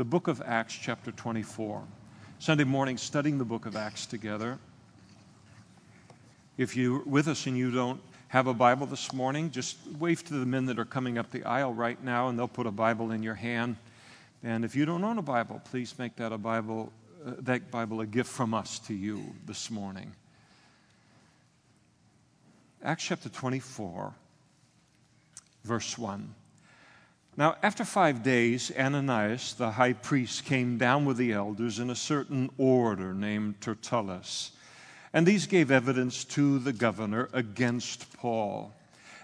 the book of Acts, chapter 24. Sunday morning, studying the book of Acts together. If you're with us and you don't have a Bible this morning, just wave to the men that are coming up the aisle right now, and they'll put a Bible in your hand. And if you don't own a Bible, please make that a Bible, uh, that Bible a gift from us to you this morning. Acts chapter 24, verse 1. Now, after five days, Ananias, the high priest, came down with the elders in a certain orator named Tertullus. And these gave evidence to the governor against Paul.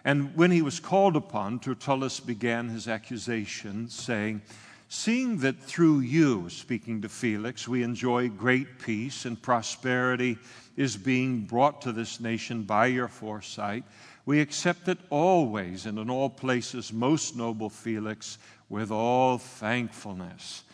And when he was called upon, Tertullus began his accusation, saying, Seeing that through you, speaking to Felix, we enjoy great peace and prosperity is being brought to this nation by your foresight, we accept it always and in all places, most noble Felix, with all thankfulness.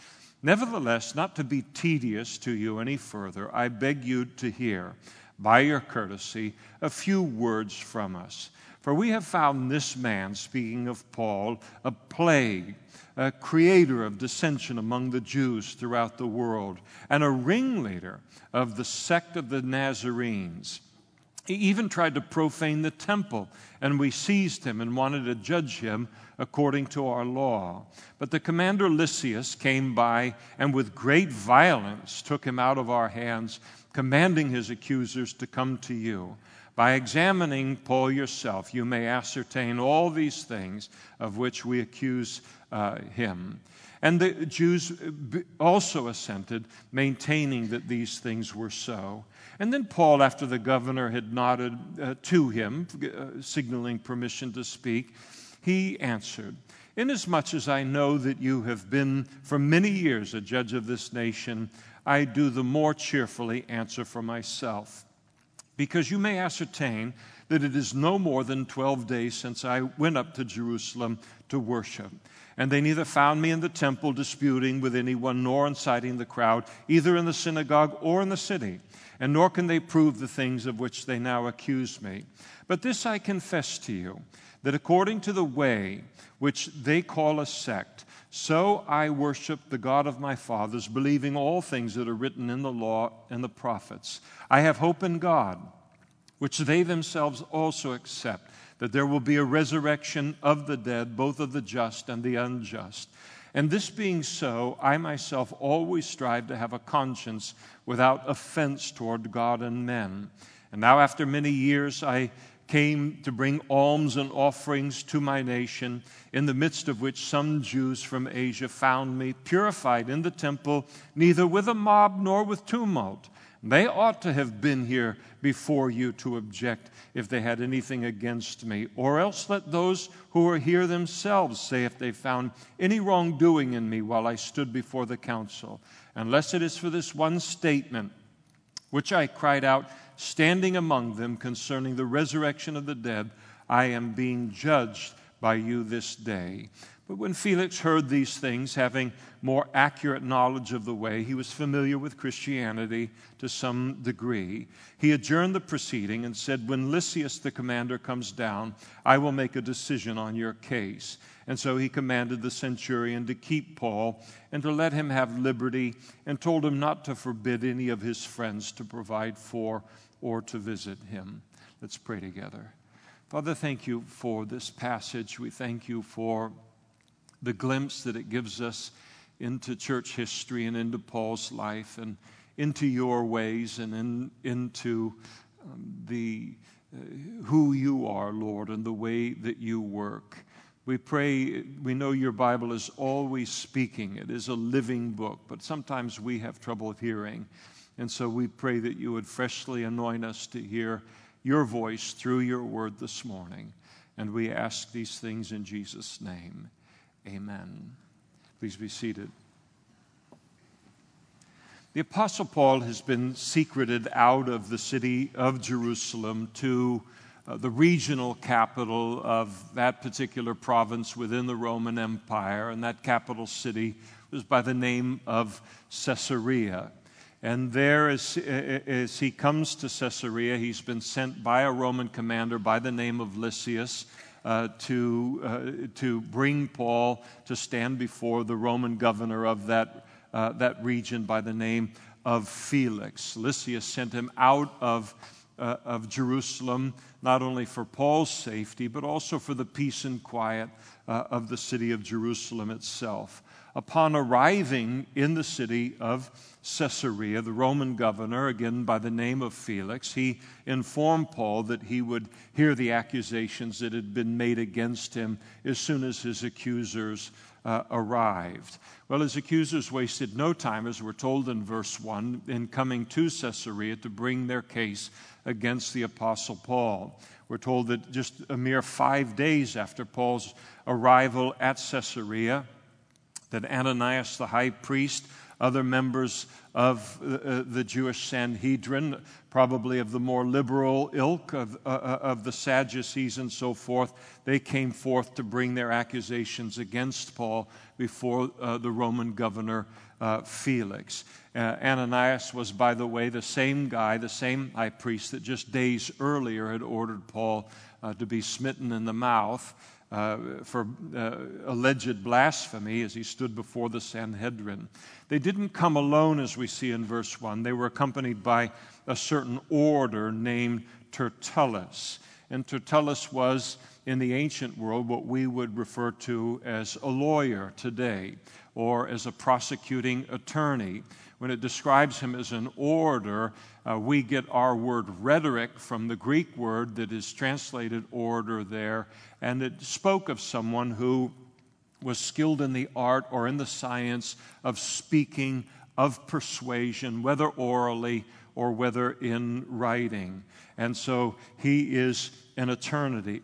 Nevertheless, not to be tedious to you any further, I beg you to hear, by your courtesy, a few words from us. For we have found this man, speaking of Paul, a plague, a creator of dissension among the Jews throughout the world, and a ringleader of the sect of the Nazarenes he even tried to profane the temple, and we seized him and wanted to judge him according to our law. But the commander Lysias came by and with great violence took him out of our hands, commanding his accusers to come to you. By examining Paul yourself, you may ascertain all these things of which we accuse uh, him. And the Jews also assented, maintaining that these things were so. And then Paul, after the governor had nodded uh, to him, uh, signaling permission to speak, he answered, Inasmuch as I know that you have been for many years a judge of this nation, I do the more cheerfully answer for myself. Because you may ascertain that it is no more than 12 days since I went up to Jerusalem to worship. And they neither found me in the temple disputing with anyone nor inciting the crowd, either in the synagogue or in the city and nor can they prove the things of which they now accuse me. But this I confess to you, that according to the way which they call a sect, so I worship the God of my fathers, believing all things that are written in the law and the prophets. I have hope in God, which they themselves also accept, that there will be a resurrection of the dead, both of the just and the unjust. And this being so, I myself always strive to have a conscience without offense toward God and men. And now, after many years, I came to bring alms and offerings to my nation, in the midst of which some Jews from Asia found me purified in the temple, neither with a mob nor with tumult. They ought to have been here before you to object if they had anything against me. Or else let those who are here themselves say if they found any wrongdoing in me while I stood before the council. Unless it is for this one statement, which I cried out, standing among them concerning the resurrection of the dead, I am being judged by you this day. But when Felix heard these things, having more accurate knowledge of the way, he was familiar with Christianity to some degree. He adjourned the proceeding and said, When Lysias the commander comes down, I will make a decision on your case. And so he commanded the centurion to keep Paul and to let him have liberty, and told him not to forbid any of his friends to provide for or to visit him. Let's pray together. Father, thank you for this passage. We thank you for the glimpse that it gives us into church history and into Paul's life and into your ways and in, into um, the uh, who you are, Lord, and the way that you work. We pray, we know your Bible is always speaking. It is a living book, but sometimes we have trouble hearing. And so we pray that you would freshly anoint us to hear your voice through your word this morning. And we ask these things in Jesus' name. Amen. Please be seated. The Apostle Paul has been secreted out of the city of Jerusalem to uh, the regional capital of that particular province within the Roman Empire, and that capital city was by the name of Caesarea. And there, as, as he comes to Caesarea, he's been sent by a Roman commander by the name of Lysias uh, to, uh, to bring Paul to stand before the Roman governor of that, uh, that region by the name of Felix. Lysias sent him out of, uh, of Jerusalem, not only for Paul's safety, but also for the peace and quiet of the city of Jerusalem itself. Upon arriving in the city of Caesarea, the Roman governor, again by the name of Felix, he informed Paul that he would hear the accusations that had been made against him as soon as his accusers uh, arrived. Well, his accusers wasted no time, as we're told in verse 1, in coming to Caesarea to bring their case against the Apostle Paul. We're told that just a mere five days after Paul's arrival at Caesarea, that Ananias the high priest, other members of uh, the Jewish Sanhedrin, probably of the more liberal ilk of, uh, uh, of the Sadducees and so forth, they came forth to bring their accusations against Paul before uh, the Roman governor uh, Felix. Uh, Ananias was, by the way, the same guy, the same high priest that just days earlier had ordered Paul to be smitten in the mouth uh, for uh, alleged blasphemy as he stood before the Sanhedrin. They didn't come alone, as we see in verse 1. They were accompanied by a certain orator named Tertullus. And Tertullus was, in the ancient world, what we would refer to as a lawyer today or as a prosecuting attorney. When it describes him as an orator, uh, we get our word rhetoric from the Greek word that is translated orator there, and it spoke of someone who was skilled in the art or in the science of speaking, of persuasion, whether orally or whether in writing. And so he is an eternity,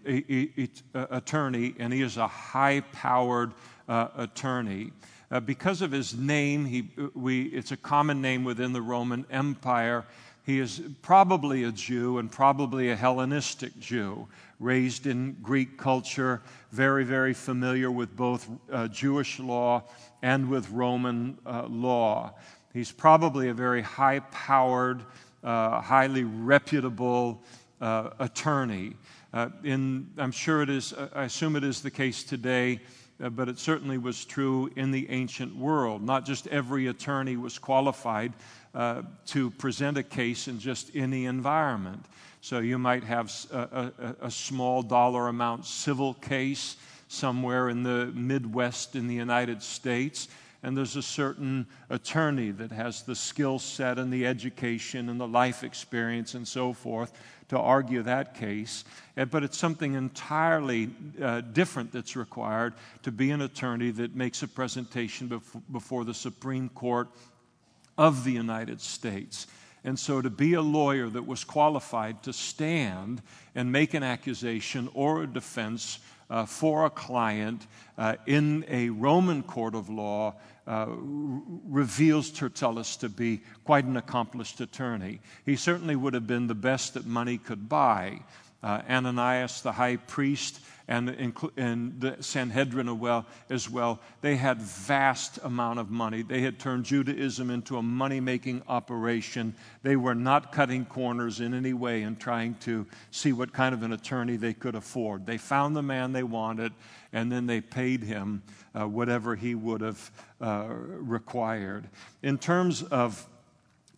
attorney, and he is a high powered uh, attorney. Uh, because of his name, he, we, it's a common name within the Roman Empire. He is probably a Jew and probably a Hellenistic Jew, raised in Greek culture, very, very familiar with both uh, Jewish law and with Roman uh, law. He's probably a very high powered, uh, highly reputable uh, attorney. Uh, in, I'm sure it is, I assume it is the case today uh, but it certainly was true in the ancient world. Not just every attorney was qualified uh, to present a case in just any environment. So you might have a, a, a small dollar amount civil case somewhere in the Midwest in the United States and there's a certain attorney that has the skill set and the education and the life experience and so forth to argue that case. Eh, but it's something entirely uh, different that's required to be an attorney that makes a presentation bef- before the Supreme Court of the United States. And so, to be a lawyer that was qualified to stand and make an accusation or a defense uh, for a client uh, in a Roman court of law uh, reveals Tertullus to be quite an accomplished attorney. He certainly would have been the best that money could buy. Uh, Ananias, the high priest, and, and the Sanhedrin as well, they had vast amount of money. They had turned Judaism into a money-making operation. They were not cutting corners in any way and trying to see what kind of an attorney they could afford. They found the man they wanted, and then they paid him uh, whatever he would have uh, required. In terms of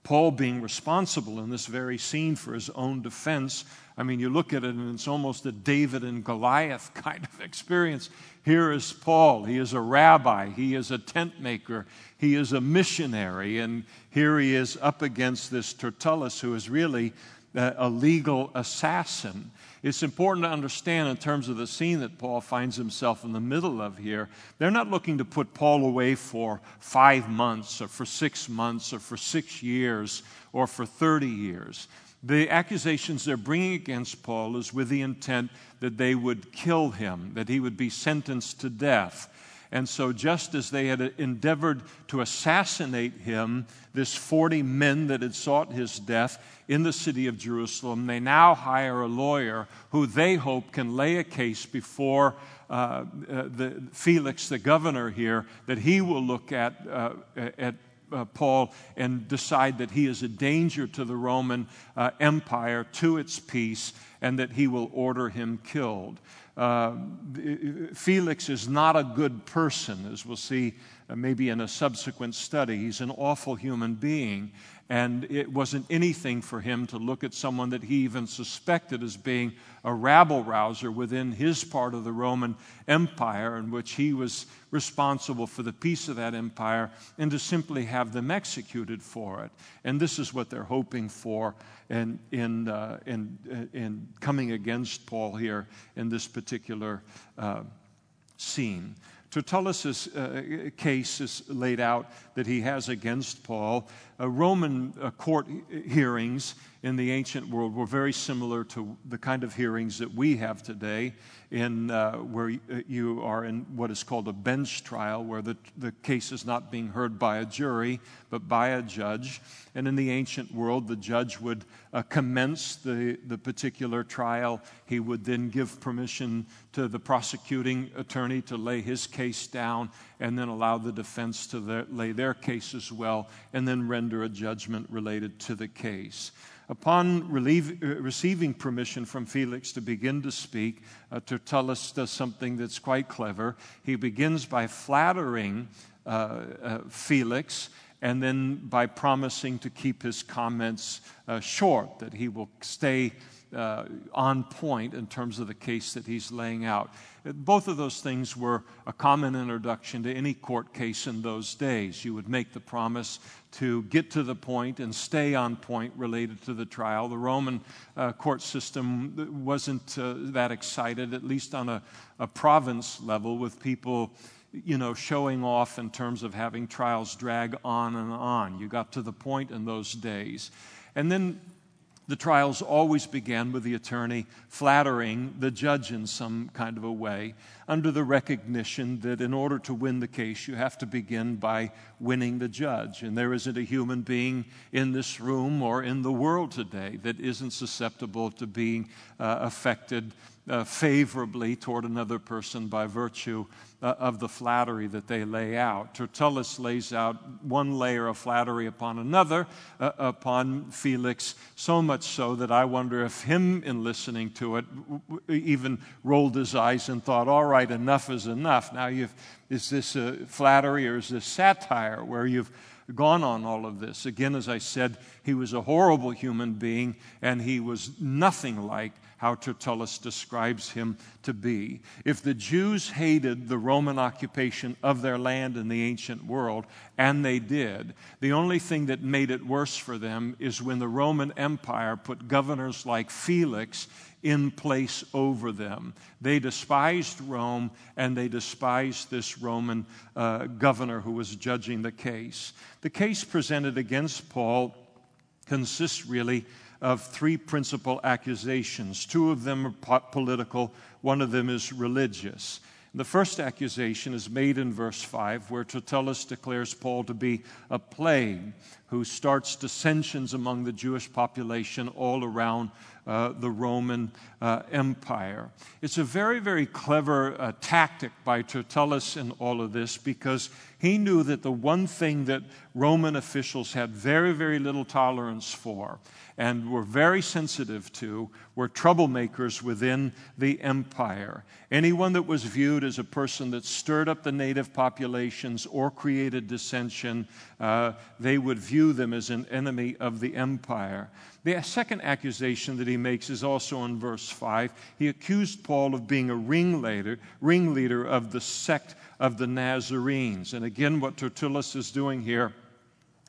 Paul being responsible in this very scene for his own defense. I mean, you look at it and it's almost a David and Goliath kind of experience. Here is Paul. He is a rabbi, he is a tent maker, he is a missionary, and here he is up against this Tertullus, who is really uh, a legal assassin. It's important to understand in terms of the scene that Paul finds himself in the middle of here. They're not looking to put Paul away for five months or for six months or for six years or for 30 years. The accusations they're bringing against Paul is with the intent that they would kill him, that he would be sentenced to death. And so, just as they had endeavored to assassinate him, this 40 men that had sought his death in the city of Jerusalem, they now hire a lawyer who they hope can lay a case before uh, uh, the, Felix, the governor here, that he will look at, uh, at uh, Paul and decide that he is a danger to the Roman uh, Empire, to its peace, and that he will order him killed. Uh, Felix is not a good person, as we'll see uh, maybe in a subsequent study. He's an awful human being, and it wasn't anything for him to look at someone that he even suspected as being a rabble rouser within his part of the Roman Empire, in which he was responsible for the peace of that empire, and to simply have them executed for it. And this is what they're hoping for in, in, uh, in, uh, in coming against Paul here in this particular uh, scene. Tertullus' uh, case is laid out that he has against Paul. Uh, Roman uh, court hearings in the ancient world were very similar to the kind of hearings that we have today in uh, where you are in what is called a bench trial, where the, the case is not being heard by a jury, but by a judge. And in the ancient world, the judge would uh, commence the, the particular trial. He would then give permission to the prosecuting attorney to lay his case down and then allow the defense to their, lay their case as well, and then render a judgment related to the case. Upon relieve, uh, receiving permission from Felix to begin to speak, uh, Tertullus does something that's quite clever. He begins by flattering uh, uh Felix and then by promising to keep his comments uh, short, that he will stay uh, on point in terms of the case that he's laying out. Both of those things were a common introduction to any court case in those days. You would make the promise to get to the point and stay on point related to the trial. The Roman uh, court system wasn't uh, that excited, at least on a, a province level, with people you know, showing off in terms of having trials drag on and on. You got to the point in those days. And then the trials always began with the attorney flattering the judge in some kind of a way, under the recognition that in order to win the case, you have to begin by winning the judge. And there isn't a human being in this room or in the world today that isn't susceptible to being uh, affected uh, favorably toward another person by virtue uh, of the flattery that they lay out. Tertullus lays out one layer of flattery upon another uh, upon Felix, so much so that I wonder if him, in listening to it, even rolled his eyes and thought, all right, enough is enough. Now, is this flattery or is this satire where you've gone on all of this? Again, as I said, he was a horrible human being and he was nothing like how Tertullus describes him to be. If the Jews hated the Roman occupation of their land in the ancient world, and they did, the only thing that made it worse for them is when the Roman Empire put governors like Felix in place over them. They despised Rome and they despised this Roman uh, governor who was judging the case. The case presented against Paul consists really of three principal accusations. Two of them are political, one of them is religious. The first accusation is made in verse 5, where Tertullus declares Paul to be a plague who starts dissensions among the Jewish population all around uh, the Roman uh, Empire. It's a very, very clever uh, tactic by Tertullus in all of this because he knew that the one thing that Roman officials had very, very little tolerance for and were very sensitive to were troublemakers within the empire. Anyone that was viewed as a person that stirred up the native populations or created dissension, uh, they would view them as an enemy of the empire. The second accusation that he makes is also in verse 5. He accused Paul of being a ringleader, ringleader of the sect of the Nazarenes. And again, what Tertullus is doing here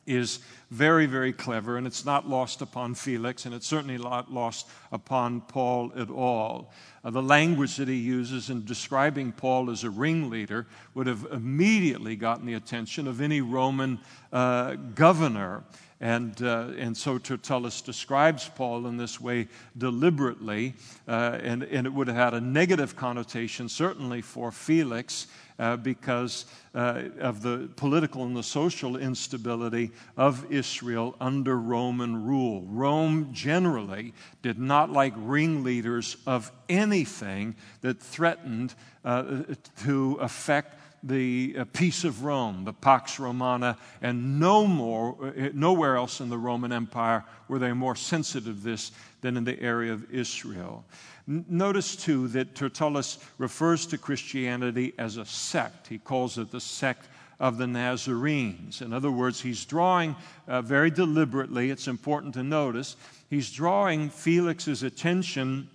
is very, very clever, and it's not lost upon Felix, and it's certainly not lost upon Paul at all. Uh, the language that he uses in describing Paul as a ringleader would have immediately gotten the attention of any Roman uh, governor. And, uh, and so Tertullus describes Paul in this way deliberately, uh, and, and it would have had a negative connotation, certainly for Felix, uh, because uh, of the political and the social instability of Israel under Roman rule. Rome generally did not like ringleaders of anything that threatened uh, to affect the uh, peace of Rome, the Pax Romana, and no more, uh, nowhere else in the Roman Empire were they more sensitive to this than in the area of Israel. Notice too that Tertullus refers to Christianity as a sect. He calls it the sect of the Nazarenes. In other words, he's drawing uh, very deliberately, it's important to notice, he's drawing Felix's attention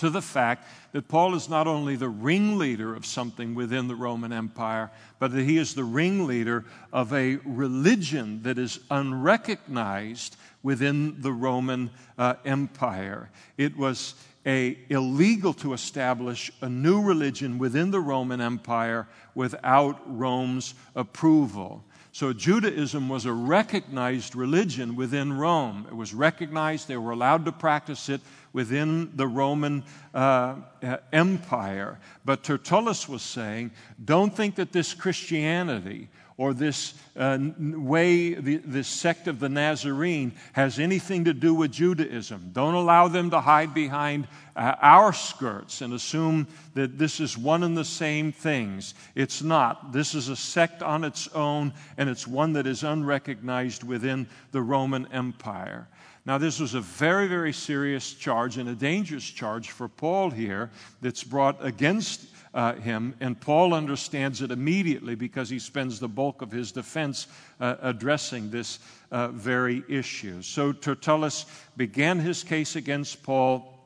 to the fact that Paul is not only the ringleader of something within the Roman Empire, but that he is the ringleader of a religion that is unrecognized within the Roman uh, Empire. It was a, illegal to establish a new religion within the Roman Empire without Rome's approval. So Judaism was a recognized religion within Rome. It was recognized, they were allowed to practice it within the Roman uh, uh, Empire. But Tertullus was saying, don't think that this Christianity or this uh, way, the, this sect of the Nazarene, has anything to do with Judaism. Don't allow them to hide behind uh, our skirts and assume that this is one and the same things. It's not. This is a sect on its own, and it's one that is unrecognized within the Roman Empire. Now, this was a very, very serious charge and a dangerous charge for Paul here that's brought against uh, him, and Paul understands it immediately because he spends the bulk of his defense uh, addressing this uh, very issue. So Tertullus began his case against Paul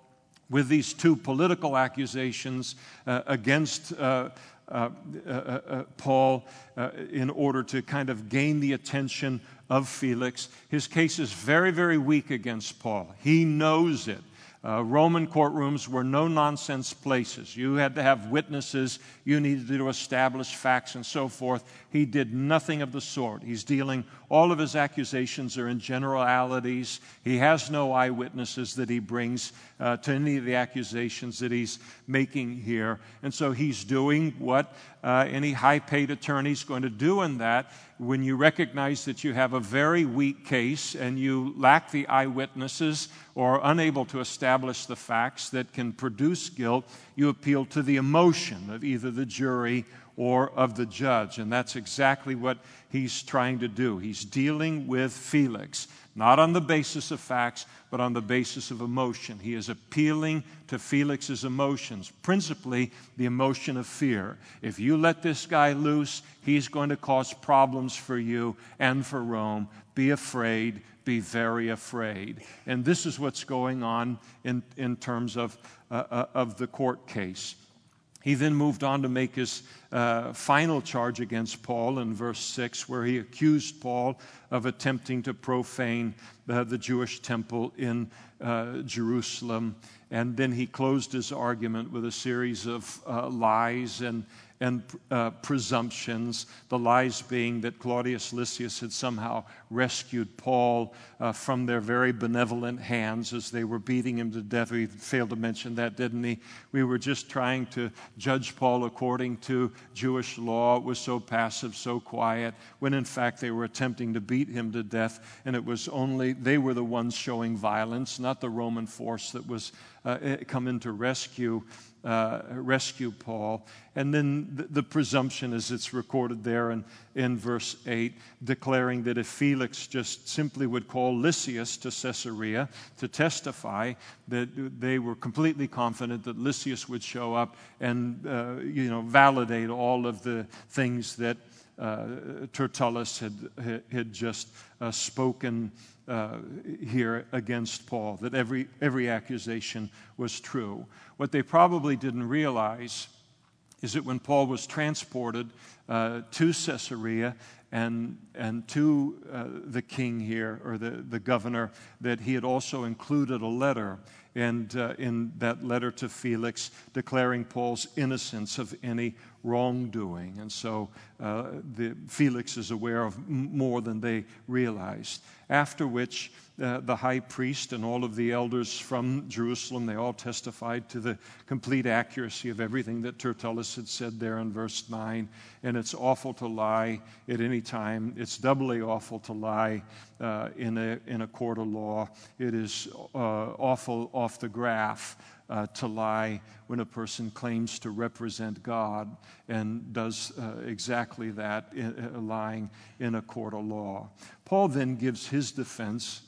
with these two political accusations uh, against. Uh, uh, uh, uh, Paul in order to kind of gain the attention of Felix. His case is very, very weak against Paul. He knows it. Uh, Roman courtrooms were no nonsense places. You had to have witnesses, you needed to establish facts, and so forth. He did nothing of the sort. He's dealing, all of his accusations are in generalities. He has no eyewitnesses that he brings uh, to any of the accusations that he's making here. And so he's doing what uh, any high paid attorney is going to do in that when you recognize that you have a very weak case and you lack the eyewitnesses or unable to establish the facts that can produce guilt, you appeal to the emotion of either the jury or of the judge. And that's exactly what he's trying to do. He's dealing with Felix, not on the basis of facts, but on the basis of emotion. He is appealing to Felix's emotions, principally the emotion of fear. If you let this guy loose, he's going to cause problems for you and for Rome. Be afraid, be very afraid. And this is what's going on in, in terms of, uh, uh of the court case. He then moved on to make his uh, final charge against Paul in verse 6, where he accused Paul of attempting to profane uh, the Jewish temple in uh, Jerusalem. And then he closed his argument with a series of uh, lies and and uh, presumptions, the lies being that Claudius Lysias had somehow rescued Paul uh, from their very benevolent hands as they were beating him to death. We failed to mention that, didn't he? We were just trying to judge Paul according to Jewish law. It was so passive, so quiet, when in fact they were attempting to beat him to death, and it was only they were the ones showing violence, not the Roman force that was uh, eh, come in to rescue uh, rescue Paul. And then the, the, presumption, as it's recorded there in, in verse 8, declaring that if Felix just simply would call Lysias to Caesarea to testify, that they were completely confident that Lysias would show up and uh, you know, validate all of the things that uh, Tertullus had, had just uh, spoken uh, here against Paul, that every, every accusation was true. What they probably didn't realize is that when Paul was transported uh, to Caesarea and, and to uh, the king here, or the, the governor, that he had also included a letter and uh, in that letter to Felix declaring Paul's innocence of any wrongdoing. And so uh, the, Felix is aware of more than they realized. After which, uh, the high priest and all of the elders from Jerusalem, they all testified to the complete accuracy of everything that Tertullus had said there in verse 9. And it's awful to lie at any time. It's doubly awful to lie uh, in, a, in a court of law. It is uh, awful off the graph uh, to lie when a person claims to represent God and does uh, exactly that, in, uh, lying in a court of law. Paul then gives his defense,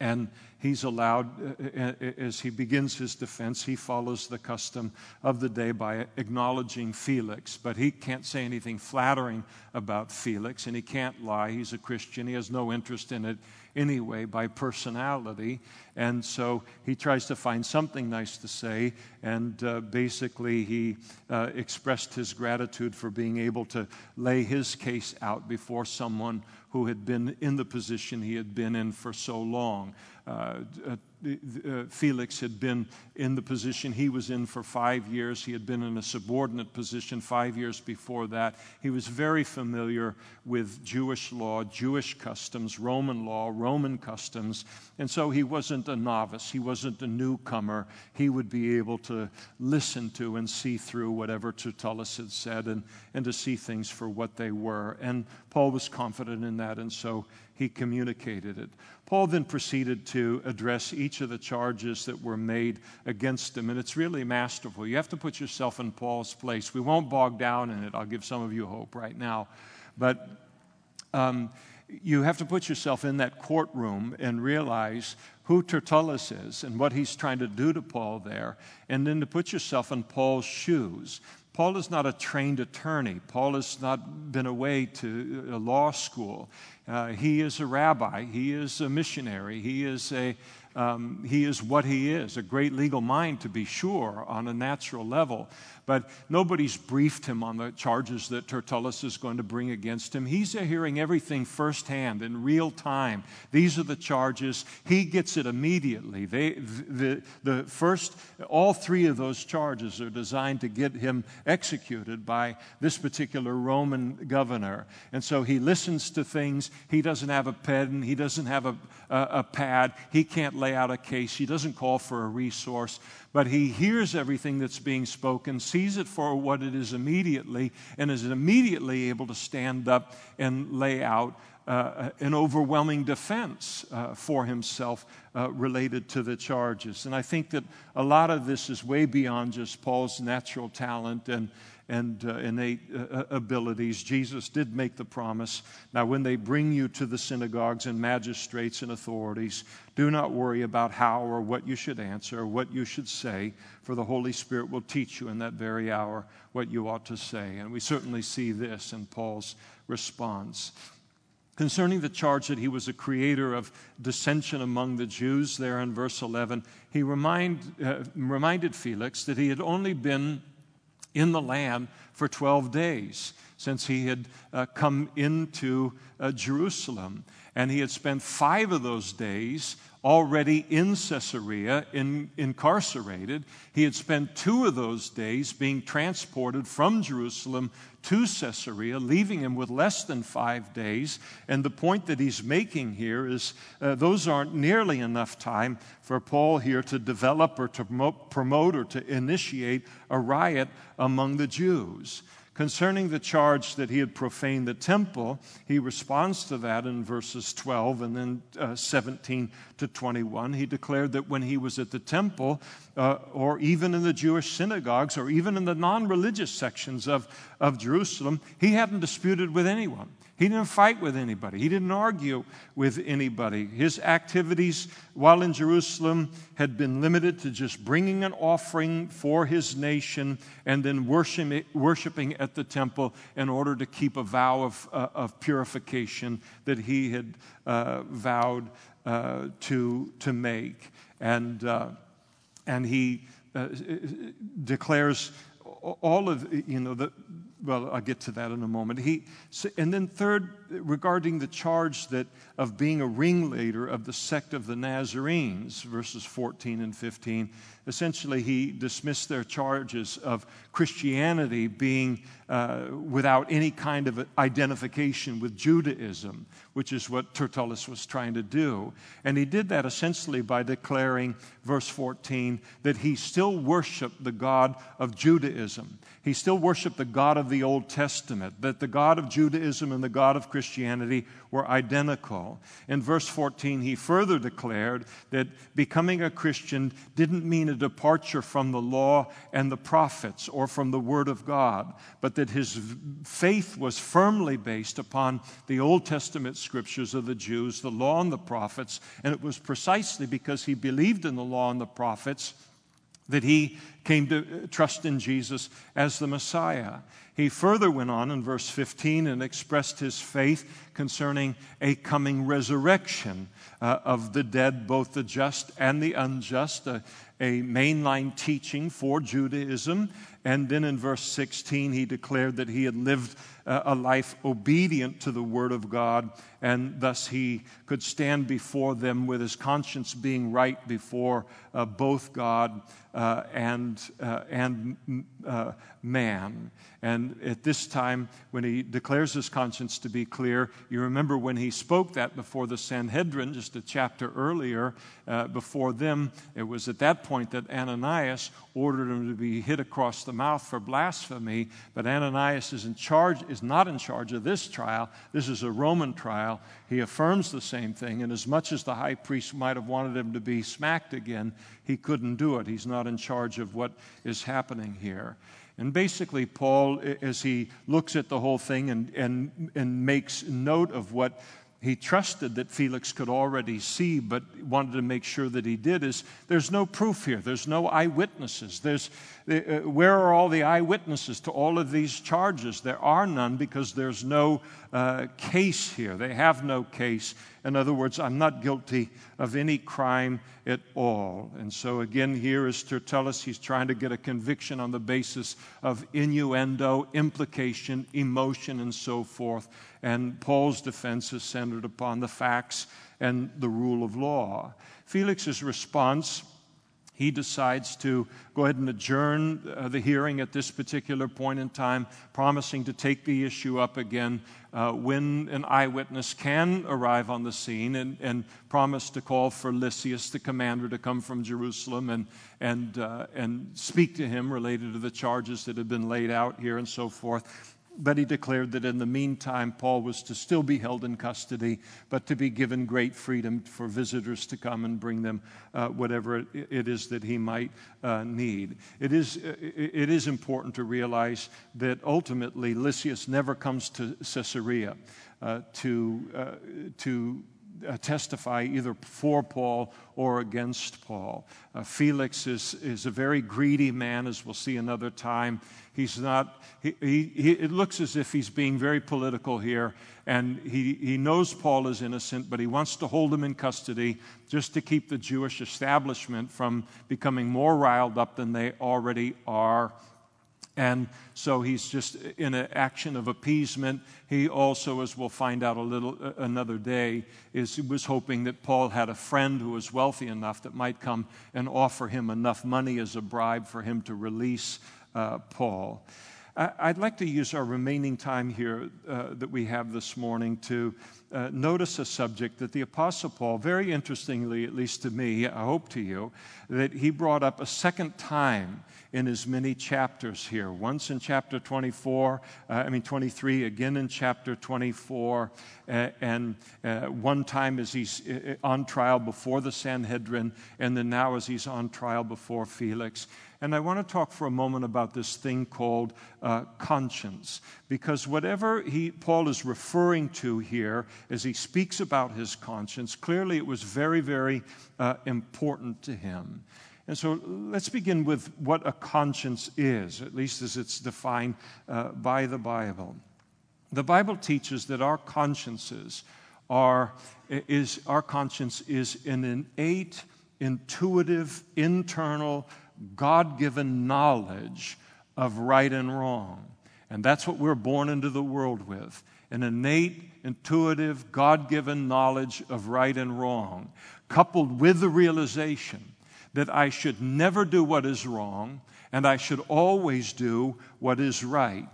and he's allowed, uh, uh, as he begins his defense, he follows the custom of the day by acknowledging Felix. But he can't say anything flattering about Felix, and he can't lie. He's a Christian, he has no interest in it anyway by personality. And so he tries to find something nice to say. And uh, basically, he uh, expressed his gratitude for being able to lay his case out before someone who had been in the position he had been in for so long. Uh, uh Felix had been in the position he was in for five years. He had been in a subordinate position five years before that. He was very familiar with Jewish law, Jewish customs, Roman law, Roman customs. And so he wasn't a novice, he wasn't a newcomer. He would be able to listen to and see through whatever Tertullus had said and, and to see things for what they were. And Paul was confident in that, and so he communicated it. Paul then proceeded to address each of the charges that were made against him, and it's really masterful. You have to put yourself in Paul's place. We won't bog down in it. I'll give some of you hope right now. But um, you have to put yourself in that courtroom and realize who Tertullus is and what he's trying to do to Paul there, and then to put yourself in Paul's shoes. Paul is not a trained attorney. Paul has not been away to a law school. Uh, he is a rabbi, he is a missionary, he is a um, he is what he is a great legal mind, to be sure, on a natural level. But nobody's briefed him on the charges that Tertullus is going to bring against him. He's hearing everything firsthand in real time. These are the charges. He gets it immediately. They, the, the first, all three of those charges are designed to get him executed by this particular Roman governor. And so he listens to things. He doesn't have a pen, he doesn't have a, a, a pad, he can't lay out a case, he doesn't call for a resource, but he hears everything that's being spoken, sees it for what it is immediately, and is immediately able to stand up and lay out uh, an overwhelming defense uh, for himself uh, related to the charges. And I think that a lot of this is way beyond just Paul's natural talent and and uh, innate uh, uh, abilities. Jesus did make the promise. Now, when they bring you to the synagogues and magistrates and authorities, do not worry about how or what you should answer or what you should say, for the Holy Spirit will teach you in that very hour what you ought to say. And we certainly see this in Paul's response. Concerning the charge that he was a creator of dissension among the Jews, there in verse 11, he remind, uh, reminded Felix that he had only been in the land for 12 days since he had uh, come into uh, Jerusalem. And he had spent five of those days already in Caesarea, in, incarcerated. He had spent two of those days being transported from Jerusalem to Caesarea, leaving him with less than five days. And the point that he's making here is uh, those aren't nearly enough time for Paul here to develop or to promote or to initiate a riot among the Jews. Concerning the charge that he had profaned the temple, he responds to that in verses 12 and then uh, 17 to 21. He declared that when he was at the temple, uh, or even in the Jewish synagogues, or even in the non religious sections of, of Jerusalem, he hadn't disputed with anyone. He didn't fight with anybody. He didn't argue with anybody. His activities while in Jerusalem had been limited to just bringing an offering for his nation and then worshiping at the temple in order to keep a vow of, uh, of purification that he had uh, vowed uh, to, to make. And, uh, and he uh, declares all of, you know, the, well, I'll get to that in a moment. He, and then, third, regarding the charge that of being a ringleader of the sect of the Nazarenes, verses 14 and 15, essentially he dismissed their charges of Christianity being uh, without any kind of identification with Judaism, which is what Tertullus was trying to do. And he did that essentially by declaring, verse 14, that he still worshiped the God of Judaism. He still worshiped the God of the Old Testament, that the God of Judaism and the God of Christianity Christianity were identical. In verse 14, he further declared that becoming a Christian didn't mean a departure from the law and the prophets or from the Word of God, but that his faith was firmly based upon the Old Testament scriptures of the Jews, the law and the prophets, and it was precisely because he believed in the law and the prophets that he came to trust in Jesus as the Messiah. He further went on in verse 15 and expressed his faith concerning a coming resurrection uh, of the dead, both the just and the unjust, a, a mainline teaching for Judaism. And then in verse 16, he declared that he had lived uh, a life obedient to the Word of God, and thus he could stand before them with his conscience being right before uh, both God uh, and, uh, and uh, man. And at this time, when he declares his conscience to be clear, you remember when he spoke that before the Sanhedrin, just a chapter earlier, uh, before them, it was at that point that Ananias ordered him to be hit across the mouth for blasphemy. But Ananias is in charge, is not in charge of this trial. This is a Roman trial. He affirms the same thing, and as much as the high priest might have wanted him to be smacked again, he couldn't do it. He's not in charge of what is happening here. And basically, Paul, as he looks at the whole thing and, and, and makes note of what he trusted that Felix could already see, but wanted to make sure that he did, is there's no proof here. There's no eyewitnesses. There's, uh, where are all the eyewitnesses to all of these charges? There are none because there's no uh, case here. They have no case. In other words, I'm not guilty of any crime at all. And so, again, here is Tertullus. He's trying to get a conviction on the basis of innuendo, implication, emotion, and so forth. And Paul's defense is centered upon the facts and the rule of law. Felix's response he decides to go ahead and adjourn uh, the hearing at this particular point in time, promising to take the issue up again uh, when an eyewitness can arrive on the scene, and, and promise to call for Lysias, the commander, to come from Jerusalem and, and, uh, and speak to him related to the charges that have been laid out here and so forth. But he declared that in the meantime, Paul was to still be held in custody, but to be given great freedom for visitors to come and bring them uh, whatever it is that he might uh, need. It is, uh, it is important to realize that ultimately Lysias never comes to Caesarea uh, to, uh, to uh, testify either for Paul or against Paul. Uh, Felix is, is a very greedy man, as we'll see another time. He's not, he, he, he, it looks as if he's being very political here, and he, he knows Paul is innocent, but he wants to hold him in custody just to keep the Jewish establishment from becoming more riled up than they already are. And so he's just in an action of appeasement. He also, as we'll find out a little uh, another day, is was hoping that Paul had a friend who was wealthy enough that might come and offer him enough money as a bribe for him to release uh, Paul. I'd like to use our remaining time here uh, that we have this morning to uh, notice a subject that the Apostle Paul, very interestingly, at least to me, I hope to you, that he brought up a second time in his many chapters here. Once in chapter 24, uh, I mean 23, again in chapter 24, uh, and uh, one time as he's uh, on trial before the Sanhedrin, and then now as he's on trial before Felix. And I want to talk for a moment about this thing called uh, conscience, because whatever he, Paul is referring to here as he speaks about his conscience, clearly it was very, very uh, important to him. And so let's begin with what a conscience is, at least as it's defined uh, by the Bible. The Bible teaches that our consciences are, is, our conscience is an innate, intuitive, internal God given knowledge of right and wrong. And that's what we're born into the world with an innate, intuitive, God given knowledge of right and wrong, coupled with the realization that I should never do what is wrong and I should always do what is right.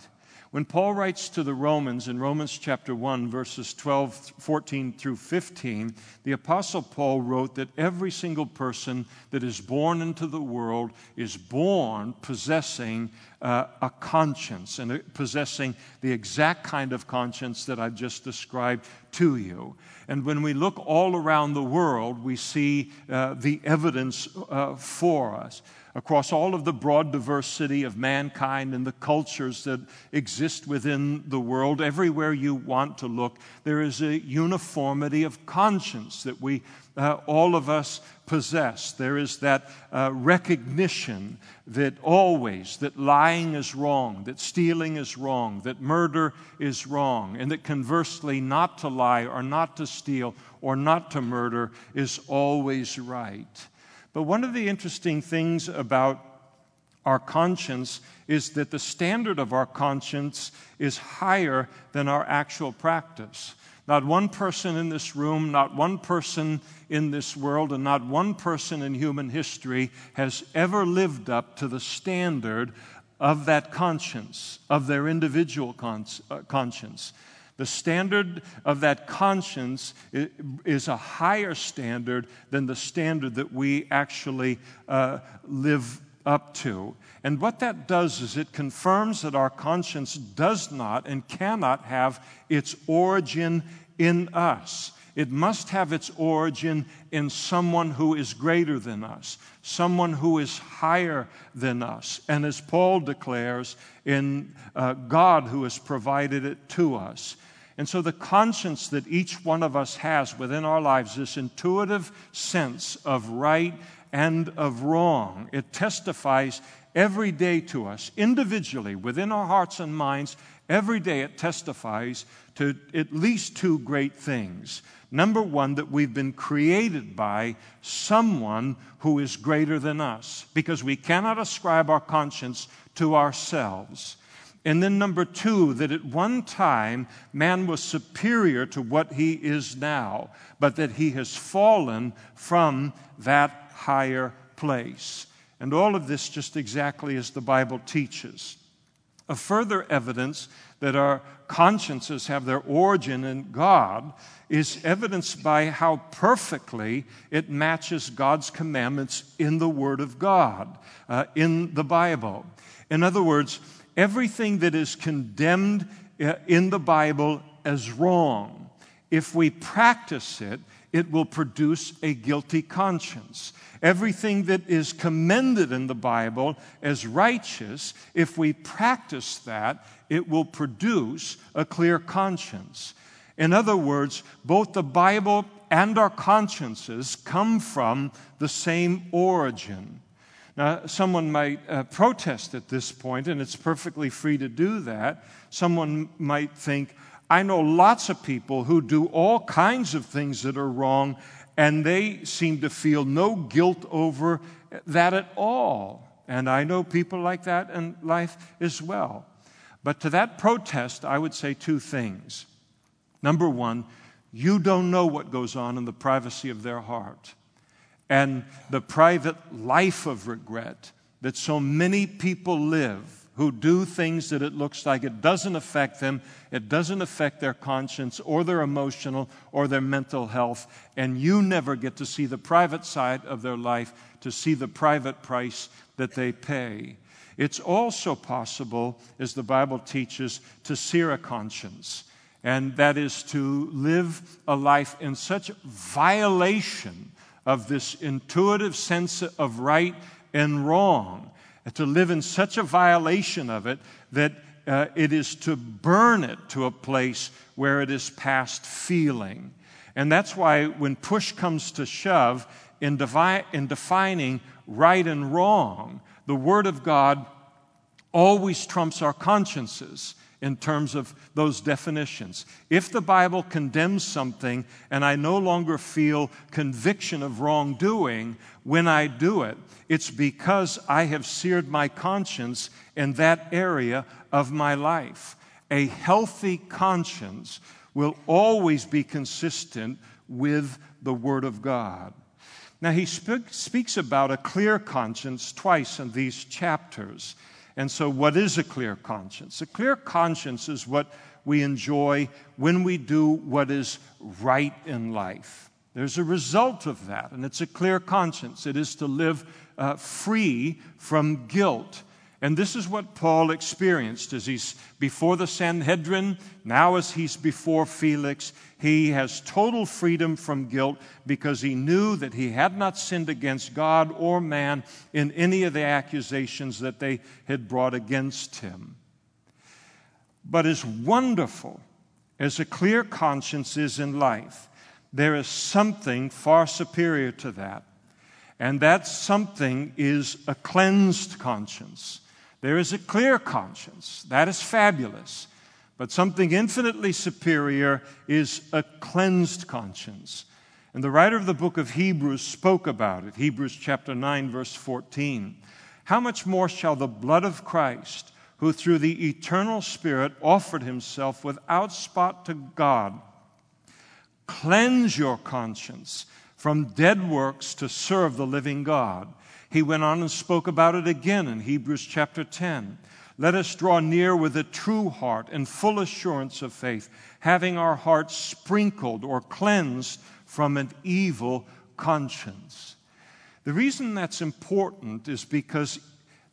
When Paul writes to the Romans in Romans chapter 1, verses 12, 14 through 15, the Apostle Paul wrote that every single person that is born into the world is born possessing uh, a conscience and possessing the exact kind of conscience that I've just described to you. And when we look all around the world, we see uh, the evidence uh, for us across all of the broad diversity of mankind and the cultures that exist within the world, everywhere you want to look, there is a uniformity of conscience that we, uh, all of us, possess. There is that uh, recognition that always that lying is wrong, that stealing is wrong, that murder is wrong, and that conversely, not to lie or not to steal or not to murder is always right. But one of the interesting things about our conscience is that the standard of our conscience is higher than our actual practice. Not one person in this room, not one person in this world, and not one person in human history has ever lived up to the standard of that conscience, of their individual uh, conscience. The standard of that conscience is a higher standard than the standard that we actually uh, live up to. And what that does is it confirms that our conscience does not and cannot have its origin in us. It must have its origin in someone who is greater than us, someone who is higher than us. And as Paul declares, in uh, God who has provided it to us. And so, the conscience that each one of us has within our lives, this intuitive sense of right and of wrong, it testifies every day to us, individually, within our hearts and minds. Every day it testifies to at least two great things. Number one, that we've been created by someone who is greater than us, because we cannot ascribe our conscience to ourselves. And then, number two, that at one time man was superior to what he is now, but that he has fallen from that higher place. And all of this just exactly as the Bible teaches. A further evidence that our consciences have their origin in God is evidenced by how perfectly it matches God's commandments in the Word of God, uh, in the Bible. In other words, everything that is condemned uh, in the Bible as wrong, if we practice it, it will produce a guilty conscience. Everything that is commended in the Bible as righteous, if we practice that, it will produce a clear conscience. In other words, both the Bible and our consciences come from the same origin. Now, someone might uh, protest at this point, and it's perfectly free to do that. Someone might think, I know lots of people who do all kinds of things that are wrong, and they seem to feel no guilt over that at all. And I know people like that in life as well. But to that protest, I would say two things. Number one, you don't know what goes on in the privacy of their heart and the private life of regret that so many people live who do things that it looks like it doesn't affect them, it doesn't affect their conscience or their emotional or their mental health, and you never get to see the private side of their life, to see the private price that they pay. It's also possible, as the Bible teaches, to sear a conscience, and that is to live a life in such violation of this intuitive sense of right and wrong, to live in such a violation of it that uh, it is to burn it to a place where it is past feeling. And that's why when push comes to shove in, devi- in defining right and wrong, the Word of God always trumps our consciences in terms of those definitions. If the Bible condemns something and I no longer feel conviction of wrongdoing when I do it, it's because I have seared my conscience in that area of my life. A healthy conscience will always be consistent with the Word of God. Now, he speaks about a clear conscience twice in these chapters. And so, what is a clear conscience? A clear conscience is what we enjoy when we do what is right in life. There's a result of that, and it's a clear conscience. It is to live uh, free from guilt. And this is what Paul experienced as he's before the Sanhedrin, now as he's before Felix. He has total freedom from guilt because he knew that he had not sinned against God or man in any of the accusations that they had brought against him. But as wonderful as a clear conscience is in life, there is something far superior to that. And that something is a cleansed conscience. There is a clear conscience. That is fabulous. But something infinitely superior is a cleansed conscience. And the writer of the book of Hebrews spoke about it. Hebrews chapter 9, verse 14. How much more shall the blood of Christ, who through the eternal Spirit offered himself without spot to God, cleanse your conscience from dead works to serve the living God? He went on and spoke about it again in Hebrews chapter 10. Let us draw near with a true heart and full assurance of faith, having our hearts sprinkled or cleansed from an evil conscience. The reason that's important is because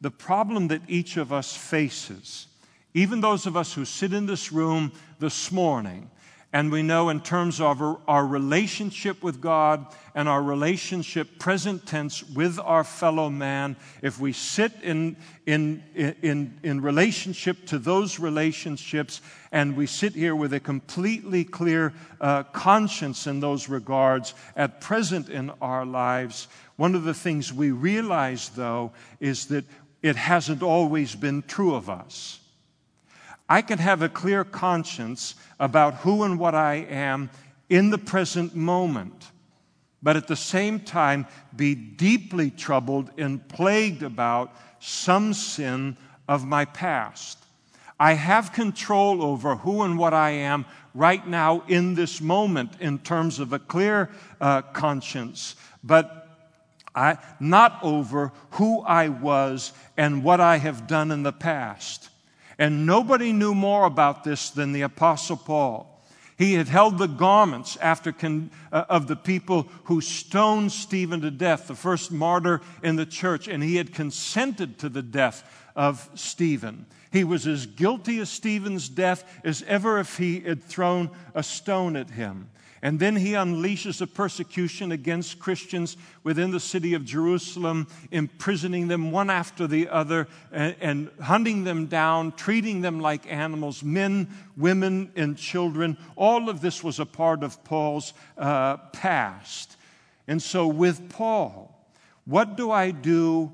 the problem that each of us faces, even those of us who sit in this room this morning, and we know in terms of our, relationship with God and our relationship, present tense, with our fellow man, if we sit in, in, in, in relationship to those relationships and we sit here with a completely clear uh, conscience in those regards at present in our lives, one of the things we realize, though, is that it hasn't always been true of us. I can have a clear conscience about who and what I am in the present moment, but at the same time be deeply troubled and plagued about some sin of my past. I have control over who and what I am right now in this moment in terms of a clear uh, conscience, but I, not over who I was and what I have done in the past. And nobody knew more about this than the Apostle Paul. He had held the garments after con, uh, of the people who stoned Stephen to death, the first martyr in the church, and he had consented to the death of Stephen. He was as guilty of Stephen's death as ever if he had thrown a stone at him. And then he unleashes a persecution against Christians within the city of Jerusalem, imprisoning them one after the other and, and, hunting them down, treating them like animals, men, women, and children. All of this was a part of Paul's uh, past. And so, with Paul, what do I do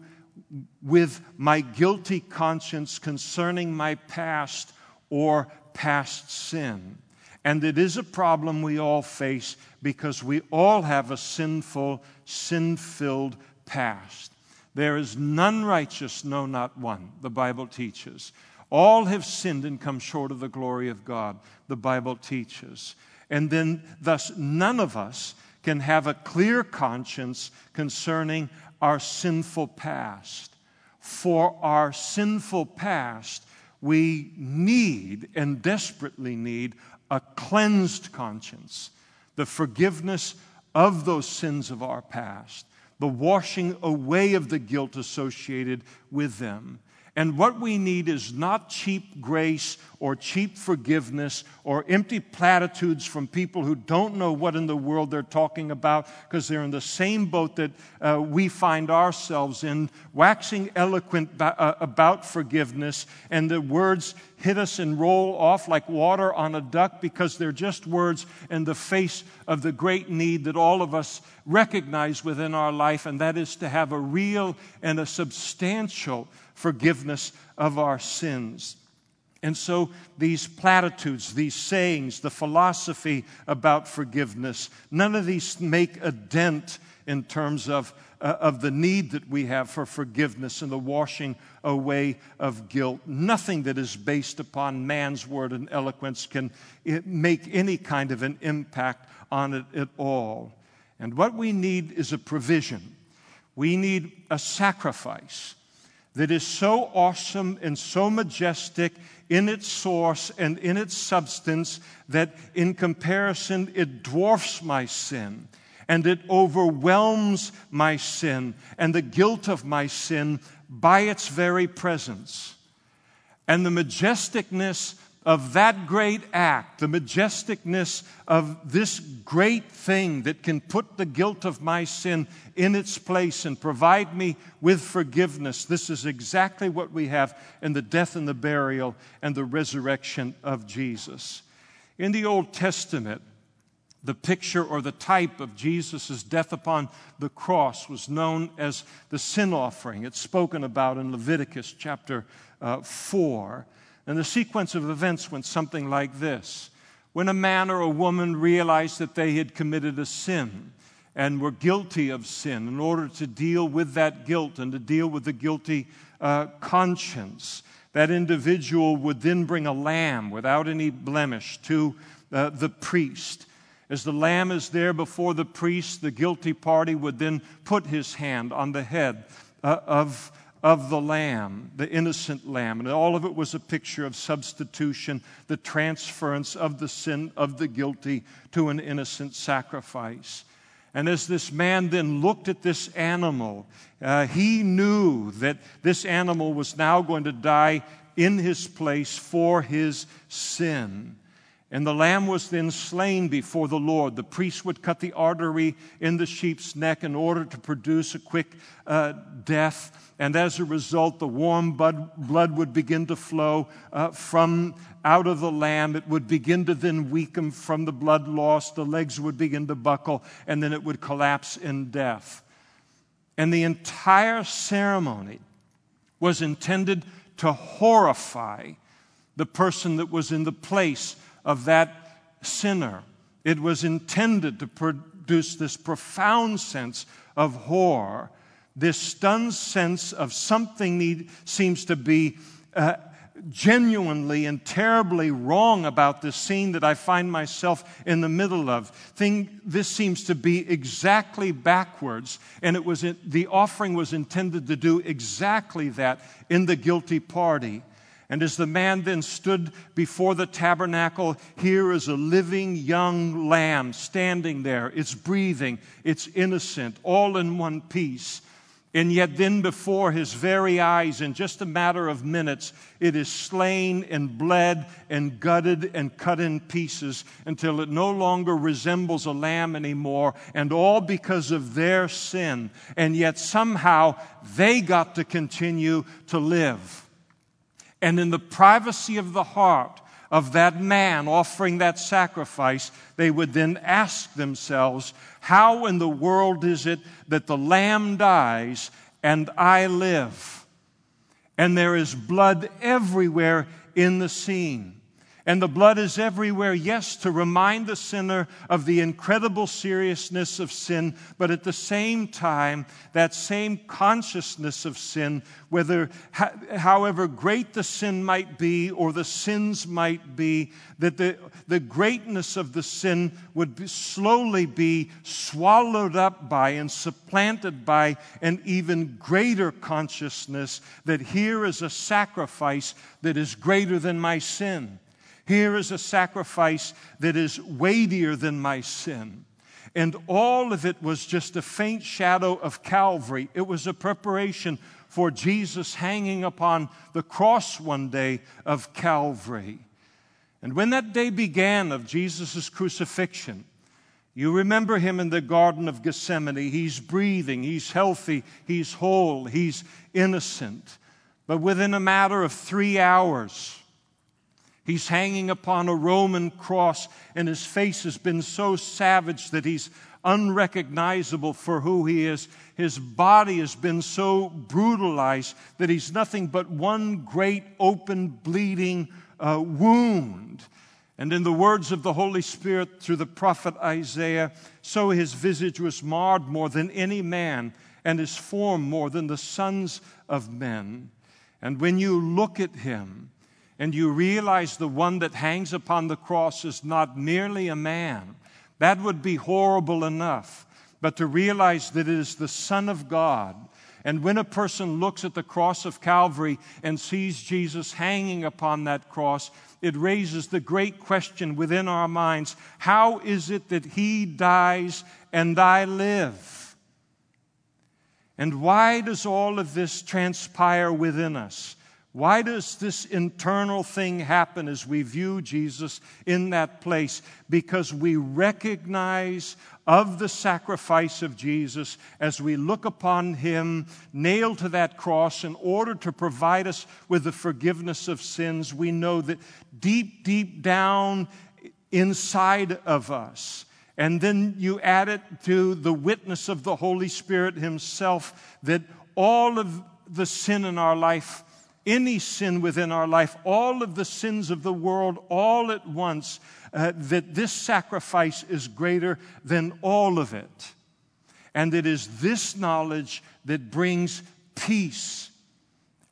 with my guilty conscience concerning my past or past sin? And it is a problem we all face because we all have a sinful, sin filled past. There is none righteous, no, not one, the Bible teaches. All have sinned and come short of the glory of God, the Bible teaches. And then, thus, none of us can have a clear conscience concerning our sinful past. For our sinful past, we need and desperately need a cleansed conscience, the forgiveness of those sins of our past, the washing away of the guilt associated with them, and what we need is not cheap grace or cheap forgiveness or empty platitudes from people who don't know what in the world they're talking about because they're in the same boat that uh, we find ourselves in, waxing eloquent uh, about forgiveness, and the words hit us and roll off like water on a duck because they're just words in the face of the great need that all of us recognize within our life, and that is to have a real and a substantial forgiveness of our sins. And so, these platitudes, these sayings, the philosophy about forgiveness, none of these make a dent in terms of, uh, of the need that we have for forgiveness and the washing away of guilt. Nothing that is based upon man's word and eloquence can make any kind of an impact on it at all. And what we need is a provision, we need a sacrifice that is so awesome and so majestic in its source and in its substance that in comparison it dwarfs my sin and it overwhelms my sin and the guilt of my sin by its very presence. And the majesticness of that great act, the majesticness of this great thing that can put the guilt of my sin in its place and provide me with forgiveness. This is exactly what we have in the death and the burial and the resurrection of Jesus. In the Old Testament, the picture or the type of Jesus' death upon the cross was known as the sin offering. It's spoken about in Leviticus chapter uh, 4. And the sequence of events went something like this When a man or a woman realized that they had committed a sin and were guilty of sin, in order to deal with that guilt and to deal with the guilty uh, conscience, that individual would then bring a lamb without any blemish to uh, the priest. As the lamb is there before the priest, the guilty party would then put his hand on the head uh, of of the lamb, the innocent lamb. And all of it was a picture of substitution, the transference of the sin of the guilty to an innocent sacrifice. And as this man then looked at this animal, uh, he knew that this animal was now going to die in his place for his sin. And the lamb was then slain before the Lord. The priest would cut the artery in the sheep's neck in order to produce a quick uh, death. And as a result, the warm blood, would begin to flow uh, from out of the lamb. It would begin to then weaken from the blood loss. The legs would begin to buckle, and then it would collapse in death. And the entire ceremony was intended to horrify the person that was in the place of that sinner. It was intended to produce this profound sense of horror, this stunned sense of something need, seems to be uh, genuinely and terribly wrong about this scene that I find myself in the middle of. Thing, this seems to be exactly backwards, and it was the offering was intended to do exactly that in the guilty party. And as the man then stood before the tabernacle, here is a living young lamb standing there. It's breathing, it's innocent, all in one piece. And yet, then before his very eyes, in just a matter of minutes, it is slain and bled and gutted and cut in pieces until it no longer resembles a lamb anymore, and all because of their sin. And yet, somehow, they got to continue to live. And in the privacy of the heart of that man offering that sacrifice, they would then ask themselves, How in the world is it that the lamb dies and I live? And there is blood everywhere in the scene. And the blood is everywhere, yes, to remind the sinner of the incredible seriousness of sin, but at the same time, that same consciousness of sin, whether however great the sin might be or the sins might be, that the, the greatness of the sin would be, slowly be swallowed up by and supplanted by an even greater consciousness that here is a sacrifice that is greater than my sin. Here is a sacrifice that is weightier than my sin. And all of it was just a faint shadow of Calvary. It was a preparation for Jesus hanging upon the cross one day of Calvary. And when that day began of Jesus' crucifixion, you remember him in the Garden of Gethsemane. He's breathing, he's healthy, he's whole, he's innocent. But within a matter of three hours, He's hanging upon a Roman cross, and his face has been so savage that he's unrecognizable for who he is. His body has been so brutalized that he's nothing but one great open, bleeding uh, wound. And in the words of the Holy Spirit through the prophet Isaiah, so his visage was marred more than any man, and his form more than the sons of men. And when you look at him, and you realize the one that hangs upon the cross is not merely a man, that would be horrible enough. But to realize that it is the Son of God And when a person looks at the cross of Calvary and sees Jesus hanging upon that cross, it raises the great question within our minds how is it that he dies and I live? And why does all of this transpire within us? Why does this internal thing happen as we view Jesus in that place? Because we recognize of the sacrifice of Jesus as we look upon him nailed to that cross in order to provide us with the forgiveness of sins. We know that deep, deep down inside of us, and then you add it to the witness of the Holy Spirit Himself that all of the sin in our life any sin within our life, all of the sins of the world, all at once, uh, that this sacrifice is greater than all of it. And it is this knowledge that brings peace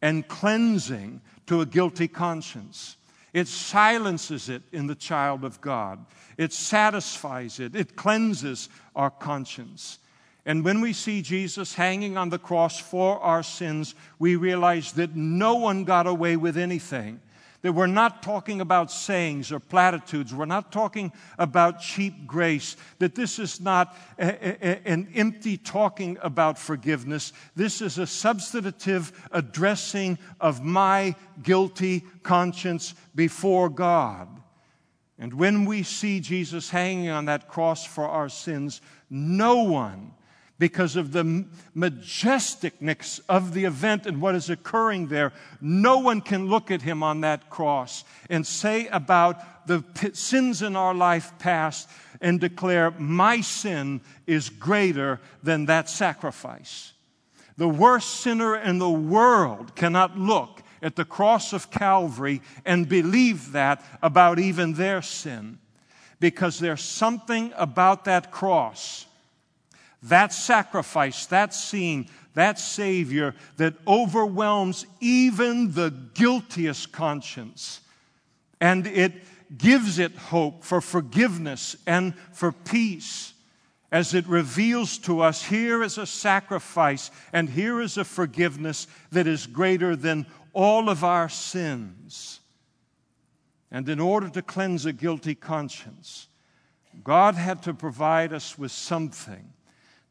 and cleansing to a guilty conscience. It silences it in the child of God. It satisfies it. It cleanses our conscience. And when we see Jesus hanging on the cross for our sins, we realize that no one got away with anything. That we're not talking about sayings or platitudes. We're not talking about cheap grace. That this is not a, a, an empty talking about forgiveness. This is a substantive addressing of my guilty conscience before God. And when we see Jesus hanging on that cross for our sins, no one because of the majesticness of the event and what is occurring there. No one can look at him on that cross and say about the sins in our life past and declare, My sin is greater than that sacrifice. The worst sinner in the world cannot look at the cross of Calvary and believe that about even their sin because there's something about that cross that sacrifice, that scene, that Savior that overwhelms even the guiltiest conscience. And it gives it hope for forgiveness and for peace as it reveals to us here is a sacrifice and here is a forgiveness that is greater than all of our sins. And in order to cleanse a guilty conscience, God had to provide us with something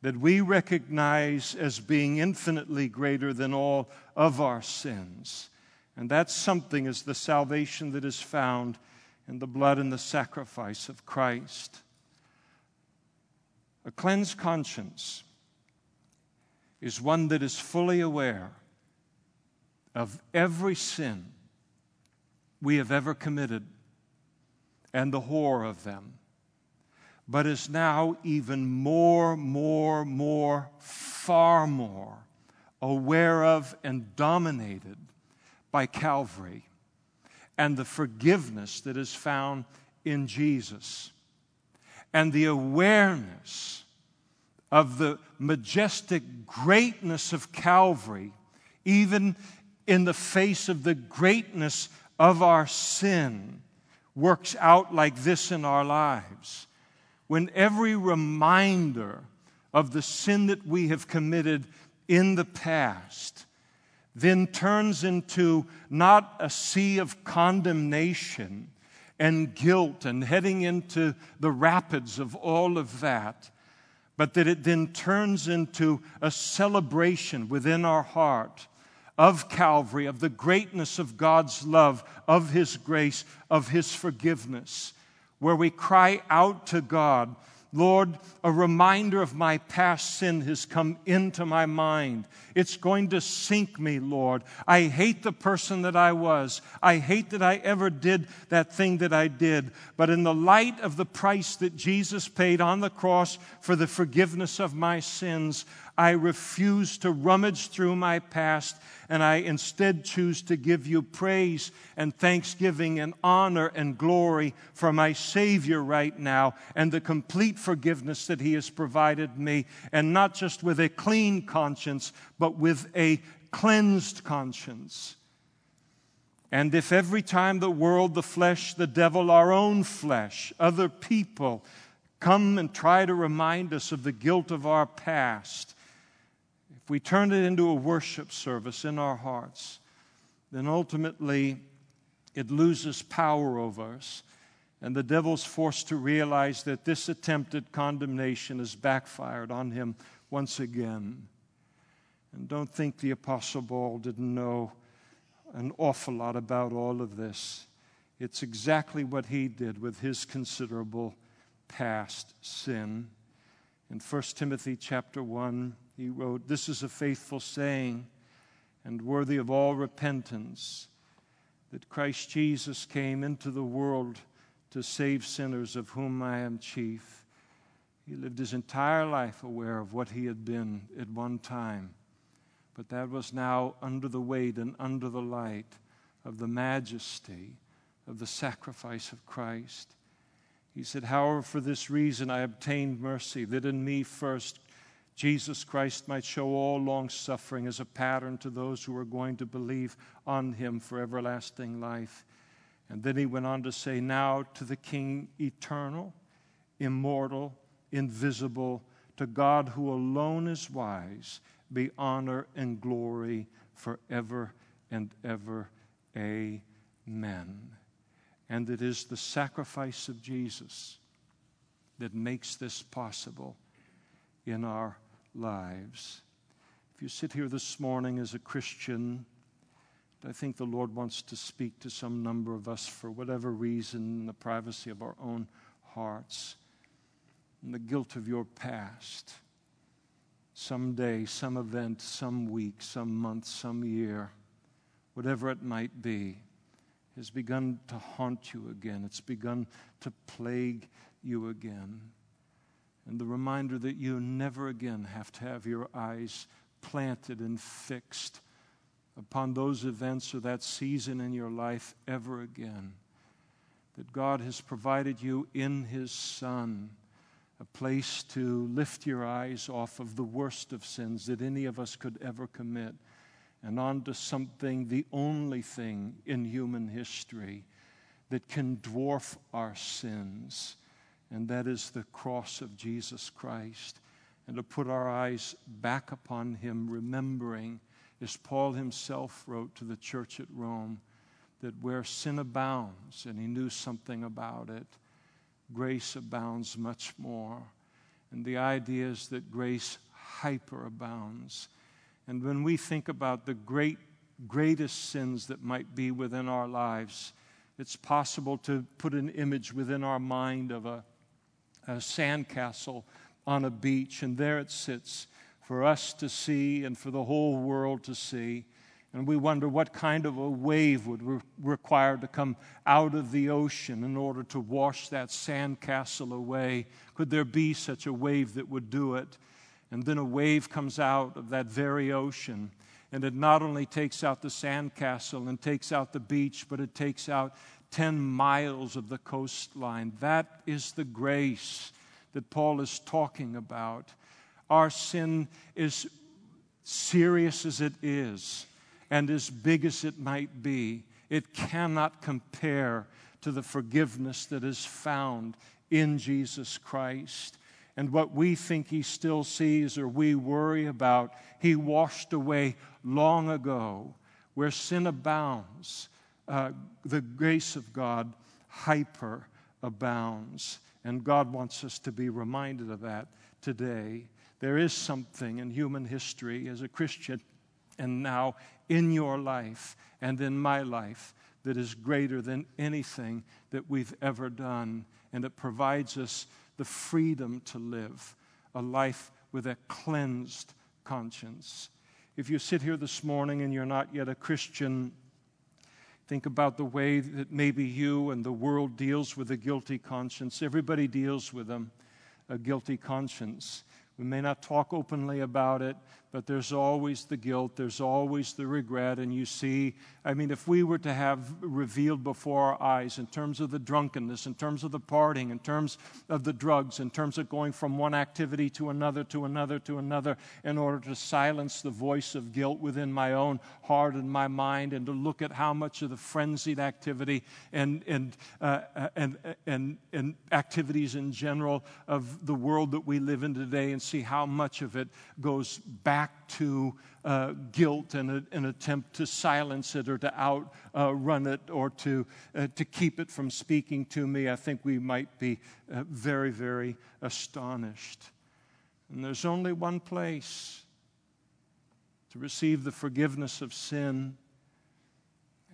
that we recognize as being infinitely greater than all of our sins. And that something is the salvation that is found in the blood and the sacrifice of Christ. A cleansed conscience is one that is fully aware of every sin we have ever committed and the horror of them but is now even more, more, more, far more aware of and dominated by Calvary and the forgiveness that is found in Jesus and the awareness of the majestic greatness of Calvary, even in the face of the greatness of our sin, works out like this in our lives when every reminder of the sin that we have committed in the past then turns into not a sea of condemnation and guilt and heading into the rapids of all of that, but that it then turns into a celebration within our heart of Calvary, of the greatness of God's love, of His grace, of His forgiveness where we cry out to God, Lord, a reminder of my past sin has come into my mind. It's going to sink me, Lord. I hate the person that I was. I hate that I ever did that thing that I did. But in the light of the price that Jesus paid on the cross for the forgiveness of my sins, I refuse to rummage through my past and I instead choose to give you praise and thanksgiving and honor and glory for my Savior right now and the complete forgiveness that He has provided me, and not just with a clean conscience, but with a cleansed conscience. And if every time the world, the flesh, the devil, our own flesh, other people come and try to remind us of the guilt of our past, if we turn it into a worship service in our hearts, then ultimately it loses power over us. And the devil's forced to realize that this attempted condemnation has backfired on him once again. And don't think the Apostle Paul didn't know an awful lot about all of this. It's exactly what he did with his considerable past sin. In 1 Timothy chapter 1, he wrote, This is a faithful saying and worthy of all repentance that Christ Jesus came into the world to save sinners, of whom I am chief. He lived his entire life aware of what he had been at one time, but that was now under the weight and under the light of the majesty of the sacrifice of Christ. He said, However, for this reason I obtained mercy, that in me first Jesus Christ might show all long suffering as a pattern to those who are going to believe on him for everlasting life. And then he went on to say, Now to the King eternal, immortal, invisible, to God who alone is wise, be honor and glory forever and ever. Amen. And it is the sacrifice of Jesus that makes this possible in our lives. If you sit here this morning as a Christian, I think the Lord wants to speak to some number of us for whatever reason in the privacy of our own hearts and the guilt of your past. Some day, some event, some week, some month, some year, whatever it might be, has begun to haunt you again. It's begun to plague you again and the reminder that you never again have to have your eyes planted and fixed upon those events or that season in your life ever again. That God has provided you in His Son a place to lift your eyes off of the worst of sins that any of us could ever commit and onto something, the only thing in human history that can dwarf our sins and that is the cross of Jesus Christ. And to put our eyes back upon him, remembering, as Paul himself wrote to the church at Rome, that where sin abounds, and he knew something about it, grace abounds much more. And the idea is that grace hyperabounds. And when we think about the great, greatest sins that might be within our lives, it's possible to put an image within our mind of a a sandcastle on a beach, and there it sits for us to see and for the whole world to see. And we wonder what kind of a wave would re- require to come out of the ocean in order to wash that sandcastle away. Could there be such a wave that would do it? And then a wave comes out of that very ocean, and it not only takes out the sandcastle and takes out the beach, but it takes out 10 miles of the coastline. That is the grace that Paul is talking about. Our sin is serious as it is and as big as it might be, it cannot compare to the forgiveness that is found in Jesus Christ. And what we think he still sees or we worry about, he washed away long ago. Where sin abounds, uh, the grace of God hyper abounds. And God wants us to be reminded of that today. There is something in human history as a Christian and now in your life and in my life that is greater than anything that we've ever done. And it provides us the freedom to live a life with a cleansed conscience. If you sit here this morning and you're not yet a Christian, Think about the way that maybe you and the world deals with a guilty conscience. Everybody deals with them, a guilty conscience. We may not talk openly about it, but there's always the guilt, there's always the regret. And you see, I mean, if we were to have revealed before our eyes in terms of the drunkenness, in terms of the partying, in terms of the drugs, in terms of going from one activity to another, to another, to another, in order to silence the voice of guilt within my own heart and my mind, and to look at how much of the frenzied activity and, and, uh, and, and, and activities in general of the world that we live in today, and see how much of it goes back back to uh, guilt and an attempt to silence it or to outrun uh, it or to, uh, to keep it from speaking to me, I think we might be uh, very, very astonished. And there's only one place to receive the forgiveness of sin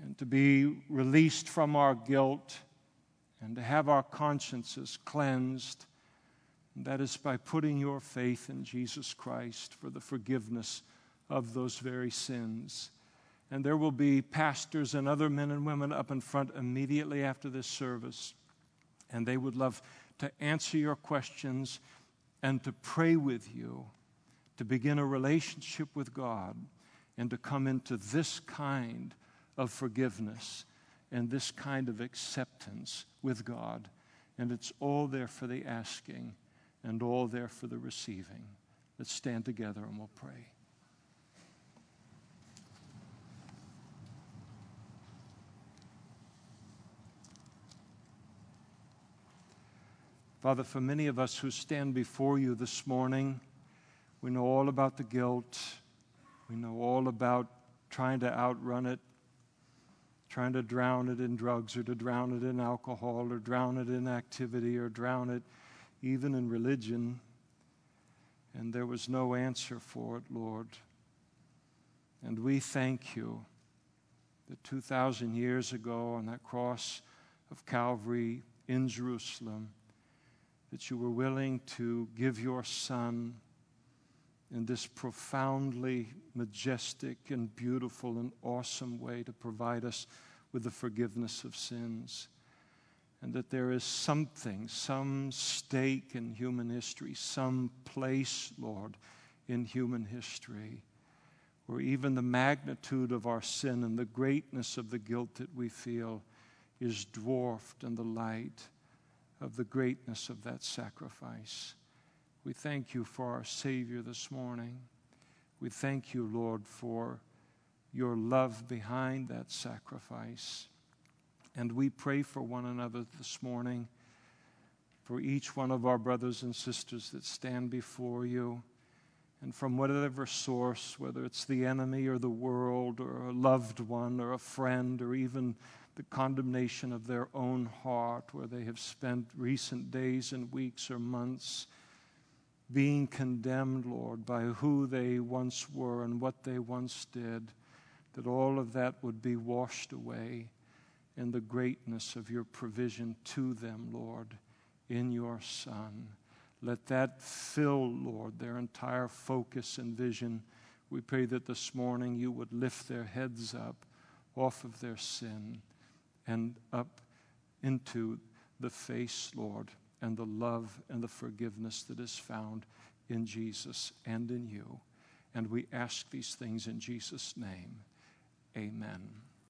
and to be released from our guilt and to have our consciences cleansed. And that is by putting your faith in Jesus Christ for the forgiveness of those very sins. And there will be pastors and other men and women up in front immediately after this service. And they would love to answer your questions and to pray with you, to begin a relationship with God, and to come into this kind of forgiveness and this kind of acceptance with God. And it's all there for the asking and all there for the receiving. Let's stand together and we'll pray. Father, for many of us who stand before you this morning, we know all about the guilt. We know all about trying to outrun it, trying to drown it in drugs or to drown it in alcohol or drown it in activity or drown it even in religion. And there was no answer for it, Lord. And we thank you that 2,000 years ago on that cross of Calvary in Jerusalem, that you were willing to give your Son in this profoundly majestic and beautiful and awesome way to provide us with the forgiveness of sins. And that there is something, some stake in human history, some place, Lord, in human history, where even the magnitude of our sin and the greatness of the guilt that we feel is dwarfed in the light of the greatness of that sacrifice. We thank you for our Savior this morning. We thank you, Lord, for your love behind that sacrifice. And we pray for one another this morning, for each one of our brothers and sisters that stand before you. And from whatever source, whether it's the enemy or the world or a loved one or a friend or even the condemnation of their own heart, where they have spent recent days and weeks or months being condemned, Lord, by who they once were and what they once did, that all of that would be washed away in the greatness of your provision to them, Lord, in your Son. Let that fill, Lord, their entire focus and vision. We pray that this morning you would lift their heads up off of their sin and up into the face, Lord, and the love and the forgiveness that is found in Jesus and in you. And we ask these things in Jesus' name. Amen.